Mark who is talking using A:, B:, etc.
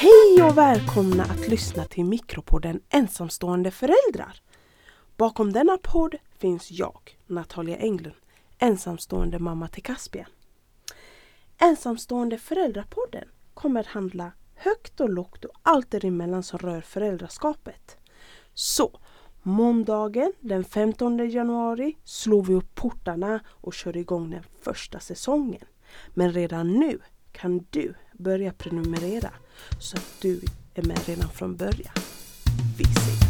A: Hej och välkomna att lyssna till mikropodden Ensamstående föräldrar. Bakom denna podd finns jag, Natalia Englund, ensamstående mamma till Caspian. Ensamstående föräldrapodden kommer att handla högt och lågt och allt däremellan som rör föräldraskapet. Så, måndagen den 15 januari slår vi upp portarna och kör igång den första säsongen. Men redan nu kan du börja prenumerera så att du är med redan från början. Vi ses!